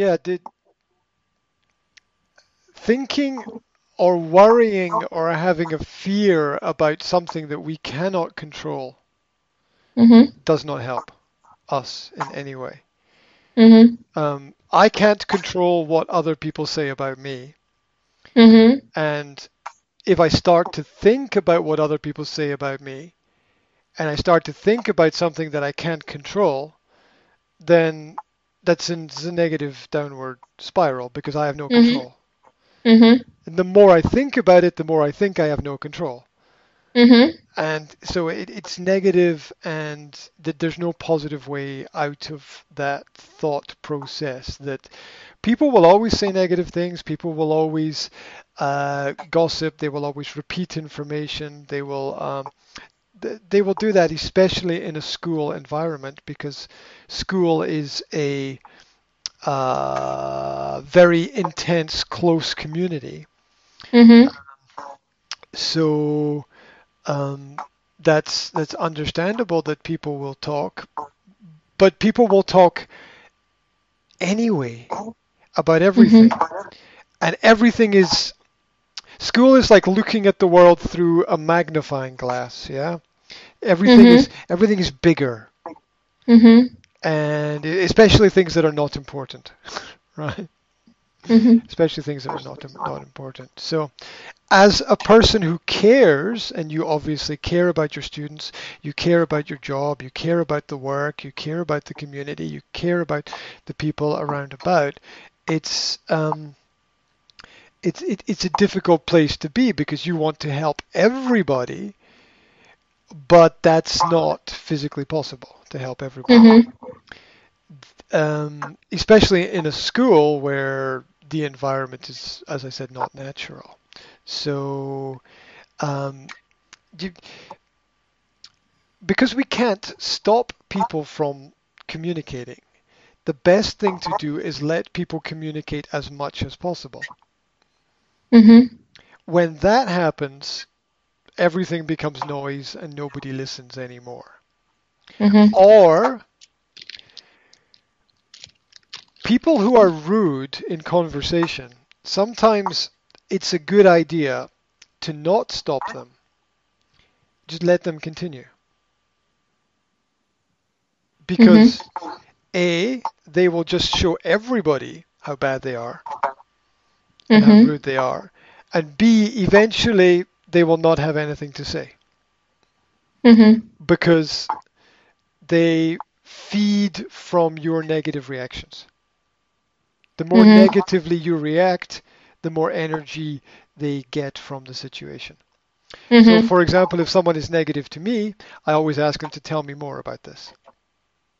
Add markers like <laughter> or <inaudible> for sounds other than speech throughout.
yeah, did thinking or worrying or having a fear about something that we cannot control Mhm. does not help us in any way. Mhm. Um, I can't control what other people say about me. Mhm. And if I start to think about what other people say about me, and I start to think about something that I can't control, then that's in a negative downward spiral because I have no Mhm. control. Mhm. And the more I think about it, the more I think I have no control. Mhm. And so it, it's negative and that there's no positive way out of that thought process that people will always say negative things. People will always uh, gossip. They will always repeat information. They will um, they will do that, especially in a school environment, because school is a uh, very intense, close community. Mhm. So um, that's that's understandable that people will talk, but people will talk anyway about everything, and everything is school is like looking at the world through a magnifying glass. Yeah, everything Mhm. is everything is bigger, Mhm. and especially things that are not important, <laughs> right? Mhm. especially things that are not not important. So, as a person who cares, and you obviously care about your students, you care about your job, you care about the work, you care about the community, you care about the people around about. It's um, it's it, it's a difficult place to be because you want to help everybody, but that's not physically possible to help everybody Mhm. um, especially in a school where the environment is, as I said, not natural. So, um, you, because we can't stop people from communicating, the best thing to do is let people communicate as much as possible. Mhm. When that happens, everything becomes noise and nobody listens anymore. Mhm. Or people who are rude in conversation, sometimes it's a good idea to not stop them. Just let them continue. Because A, they will just show everybody how bad they are and how rude they are. And B, eventually they will not have anything to say Mhm. because they feed from your negative reactions. The more Mhm. negatively you react, the more energy they get from the situation. So, Mhm. for example, if someone is negative to me, I always ask them to tell me more about this,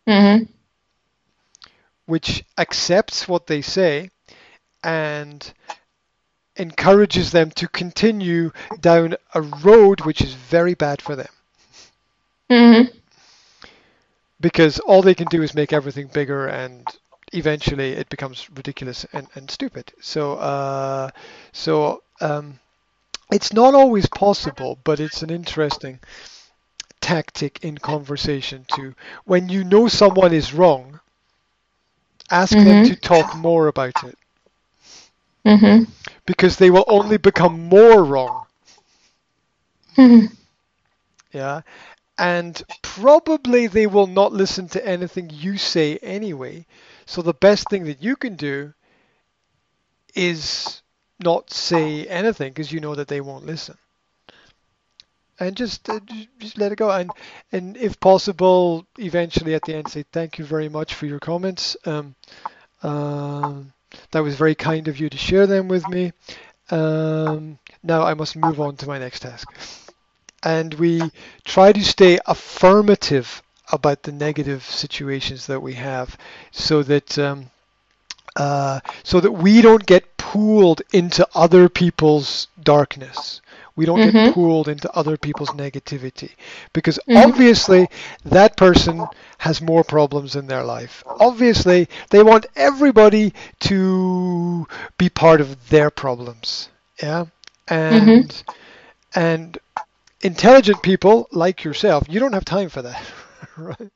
Mhm. which accepts what they say and encourages them to continue down a road which is very bad for them Mhm. because all they can do is make everything bigger and eventually it becomes ridiculous and, and stupid. So, uh, so um, it's not always possible, but it's an interesting tactic in conversation to when you know someone is wrong, ask them Mhm. to talk more about it Mhm. because they will only become more wrong. Mhm. Yeah. And probably they will not listen to anything you say anyway. So the best thing that you can do is not say anything because you know that they won't listen. And just uh, just let it go. And and if possible, eventually at the end say thank you very much for your comments. Um, um, that was very kind of you to share them with me. Um, now I must move on to my next task. And we try to stay affirmative about the negative situations that we have so that um, uh, so that we don't get pulled into other people's darkness. We don't get Mhm. pulled into other people's negativity because Mhm. obviously that person has more problems in their life. Obviously, they want everybody to be part of their problems. Yeah. And and intelligent people like yourself, you don't have time for that. <laughs> right?